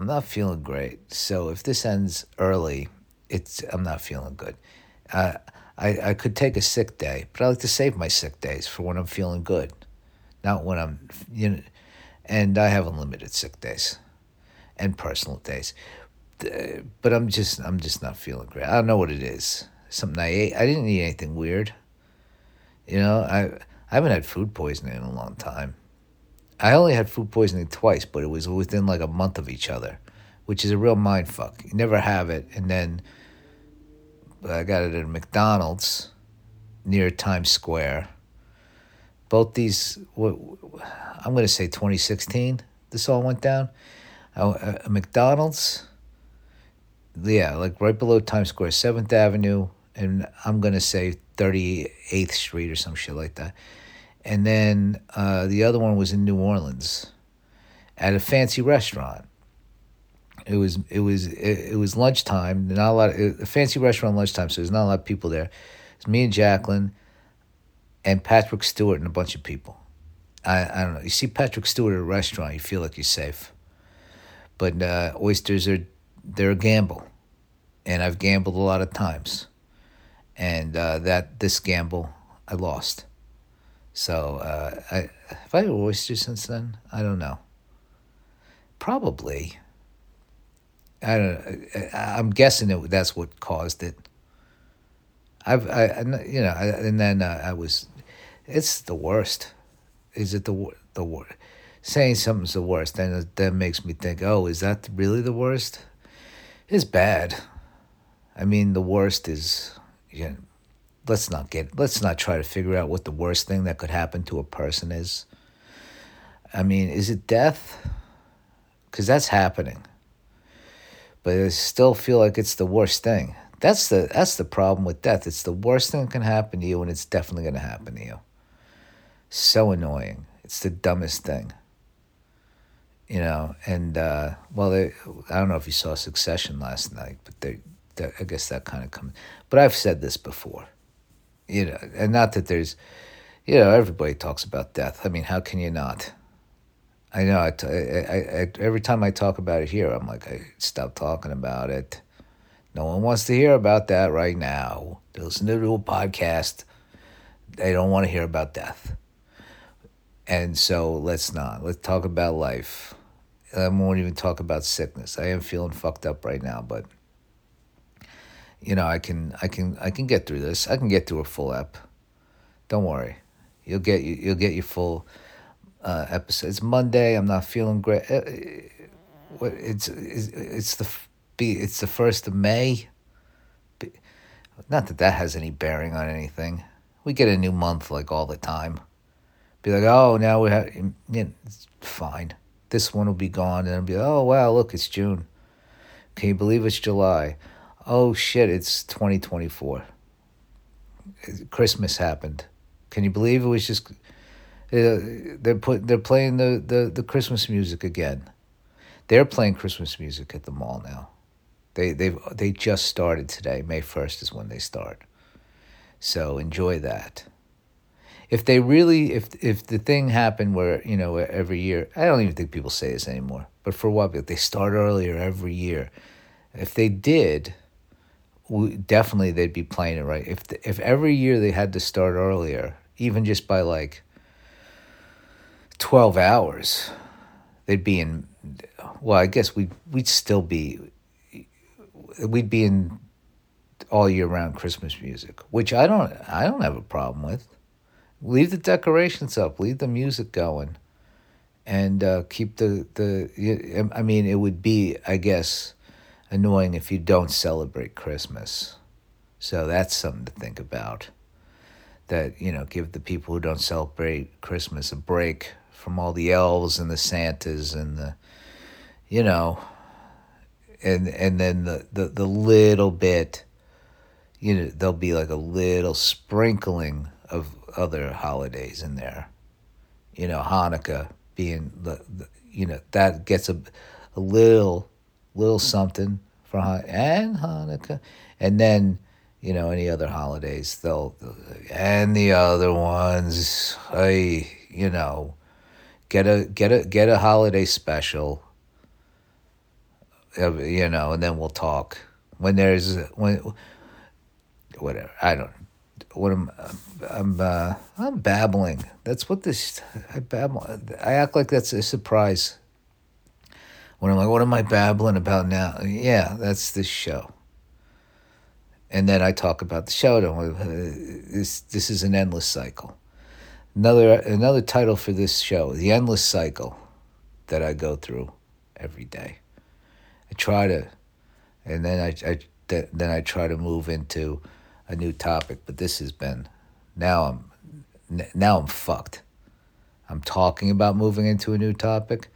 I'm not feeling great. So if this ends early, it's I'm not feeling good. Uh, I I could take a sick day, but I like to save my sick days for when I'm feeling good, not when I'm you know. And I have unlimited sick days, and personal days, but I'm just I'm just not feeling great. I don't know what it is. Something I ate. I didn't eat anything weird. You know, I I haven't had food poisoning in a long time. I only had food poisoning twice, but it was within like a month of each other, which is a real mind fuck. You never have it, and then I got it at McDonald's near Times Square. Both these, I'm going to say 2016, this all went down. A uh, McDonald's, yeah, like right below Times Square, 7th Avenue, and I'm going to say 38th Street or some shit like that. And then uh, the other one was in New Orleans at a fancy restaurant. It was it was it, it was lunchtime. Not a lot. Of, a fancy restaurant lunchtime, so there's not a lot of people there. It's me and Jacqueline, and Patrick Stewart and a bunch of people. I I don't know. You see Patrick Stewart at a restaurant, you feel like you're safe. But uh, oysters are they're a gamble, and I've gambled a lot of times, and uh, that this gamble I lost. So uh, I have I had oysters since then. I don't know. Probably. I don't. I'm guessing it. That's what caused it. I've, I, you know, and then uh, I was. It's the worst. Is it the the worst? Saying something's the worst, then that makes me think. Oh, is that really the worst? It's bad. I mean, the worst is. You know, let's not get. Let's not try to figure out what the worst thing that could happen to a person is. I mean, is it death? Because that's happening but I still feel like it's the worst thing. That's the that's the problem with death. It's the worst thing that can happen to you, and it's definitely going to happen to you. So annoying. It's the dumbest thing. You know, and uh, well, they, I don't know if you saw Succession last night, but they, they I guess that kind of comes. But I've said this before, you know, and not that there's, you know, everybody talks about death. I mean, how can you not? I know. I, I, I, every time I talk about it here, I'm like, I stop talking about it. No one wants to hear about that right now. They listen to a podcast. They don't want to hear about death. And so let's not. Let's talk about life. I won't even talk about sickness. I am feeling fucked up right now, but you know, I can, I can, I can get through this. I can get through a full ep. Don't worry. You'll get you. You'll get your full uh, episode. It's Monday. I'm not feeling great. It's it's, it's the it's the first of May. Not that that has any bearing on anything. We get a new month like all the time. Be like, oh, now we have. It's fine. This one will be gone, and I'll be, oh wow, look, it's June. Can you believe it's July? Oh shit, it's 2024. Christmas happened. Can you believe it was just uh, they're put they're playing the, the, the Christmas music again. They're playing Christmas music at the mall now. They they they just started today. May first is when they start. So enjoy that. If they really if if the thing happened where you know every year I don't even think people say this anymore. But for what if they start earlier every year, if they did, we, definitely they'd be playing it right. If the, if every year they had to start earlier, even just by like 12 hours, they'd be in, well, I guess we'd, we'd still be, we'd be in all year round Christmas music, which I don't, I don't have a problem with. Leave the decorations up, leave the music going, and uh, keep the, the, I mean, it would be, I guess, annoying if you don't celebrate Christmas. So that's something to think about. That, you know, give the people who don't celebrate Christmas a break from all the elves and the Santas and the, you know, and and then the, the, the little bit, you know, there'll be like a little sprinkling of other holidays in there. You know, Hanukkah being the, the you know, that gets a, a little, little something for and Hanukkah. And then, you know, any other holidays, they'll, and the other ones, hey, you know, Get a get a get a holiday special. you know, and then we'll talk. When there's when whatever I don't what I'm I'm uh, I'm babbling. That's what this I babble. I act like that's a surprise. When I'm like, what am I babbling about now? Yeah, that's this show. And then I talk about the show. This this is an endless cycle. Another another title for this show, the endless cycle that I go through every day. I try to, and then I, I then I try to move into a new topic. But this has been now I'm now I'm fucked. I'm talking about moving into a new topic.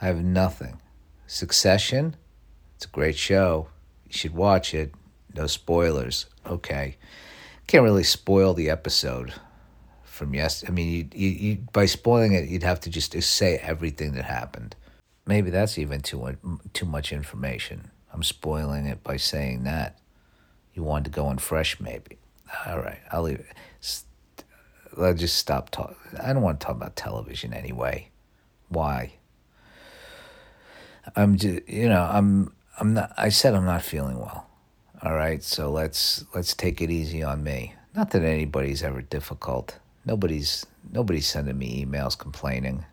I have nothing. Succession, it's a great show. You should watch it. No spoilers. Okay, can't really spoil the episode from yes. I mean, you, you, you by spoiling it, you'd have to just say everything that happened. Maybe that's even too too much information. I'm spoiling it by saying that. You wanted to go in fresh, maybe. All right, I'll leave it. Let's just stop talking. I don't want to talk about television anyway. Why? I'm just, you know, I'm, I'm not. I said I'm not feeling well. All right, so let's let's take it easy on me. Not that anybody's ever difficult. Nobody's nobody's sending me emails complaining.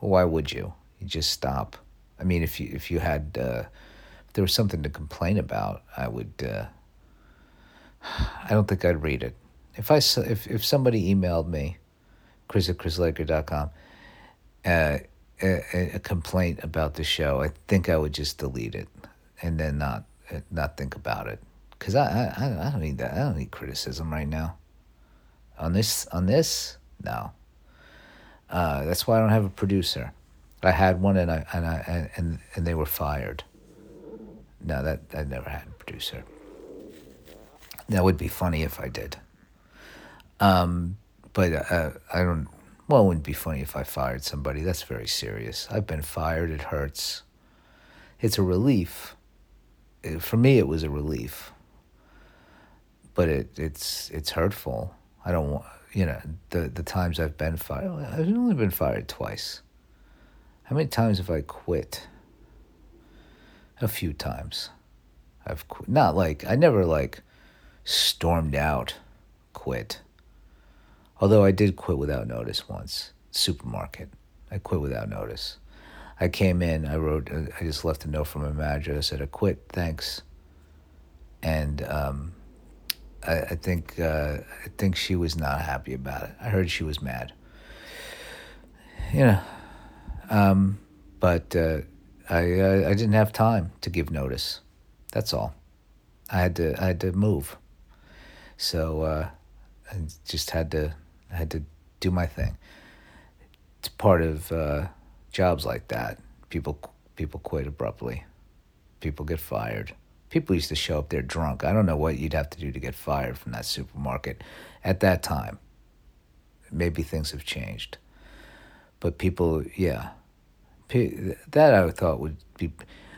Well, why would you? You just stop. I mean, if you if you had uh, if there was something to complain about, I would. Uh, I don't think I'd read it. If I if if somebody emailed me, Chris at chrislaker.com, uh, a, a complaint about the show, I think I would just delete it and then not not think about it because I, I I don't need that. I don't need criticism right now. On this on this no. Uh, that's why I don't have a producer. I had one and I and I and and they were fired. No, that I never had a producer. That would be funny if I did. Um, but uh, I don't. Well, it wouldn't be funny if I fired somebody. That's very serious. I've been fired. It hurts. It's a relief. For me, it was a relief. But it, it's it's hurtful. I don't want you know the the times I've been fired. I've only been fired twice. How many times have I quit? A few times. I've quit. Not like I never like stormed out, quit. Although I did quit without notice once, supermarket. I quit without notice. I came in, I wrote, I just left a note from my manager. I said, I quit, thanks. And um, I, I, think uh, I think she was not happy about it. I heard she was mad. You know, um, but uh, I uh, I didn't have time to give notice. That's all. I had to I had to move. So uh, I just had to I had to do my thing. It's part of uh, jobs like that. People people quit abruptly. People get fired. People used to show up there drunk. I don't know what you'd have to do to get fired from that supermarket at that time. Maybe things have changed. But people, yeah, that I thought would be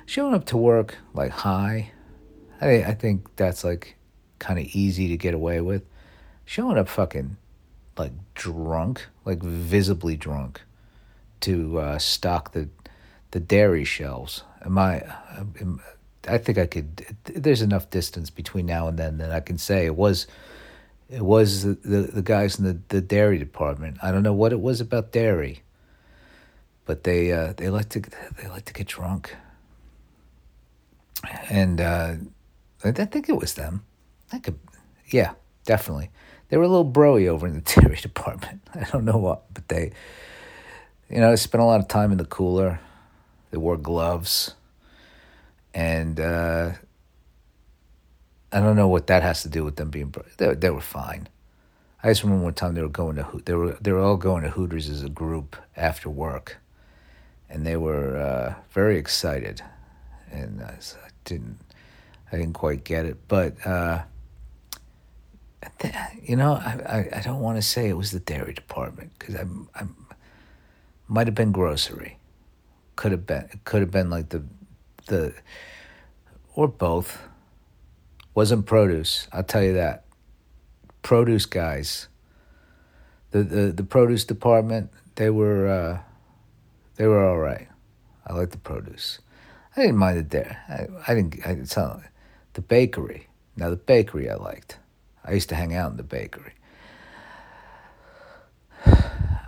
showing up to work like high. I I think that's like kind of easy to get away with. Showing up fucking like drunk, like visibly drunk, to uh, stock the the dairy shelves. Am I? Am, I think I could. There's enough distance between now and then that I can say it was. It was the, the, the guys in the, the dairy department. I don't know what it was about dairy, but they uh, they like to they like to get drunk, and uh, I think it was them. I could, yeah, definitely. They were a little broy over in the dairy department. I don't know what, but they, you know, spent a lot of time in the cooler. They wore gloves, and uh, I don't know what that has to do with them being. They they were fine. I just remember one time they were going to they were they were all going to Hooters as a group after work, and they were uh, very excited, and I didn't I didn't quite get it, but. Uh, you know, I, I, I don't want to say it was the dairy department because I'm I'm might have been grocery, could have been could have been like the the or both. Wasn't produce. I'll tell you that. Produce guys. The the the produce department they were uh, they were all right. I liked the produce. I didn't mind it there. I, I didn't. I didn't the bakery. Now the bakery I liked. I used to hang out in the bakery.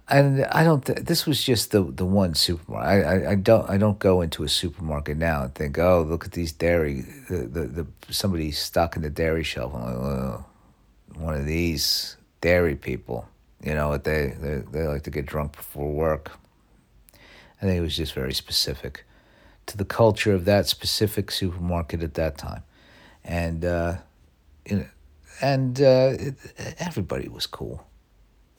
And I don't. Th- this was just the the one supermarket. I, I, I don't I don't go into a supermarket now and think, oh, look at these dairy. The the, the somebody stuck in the dairy shelf. I'm like, oh, one of these dairy people. You know, they they they like to get drunk before work. I think it was just very specific to the culture of that specific supermarket at that time, and uh, you know, and uh, everybody was cool.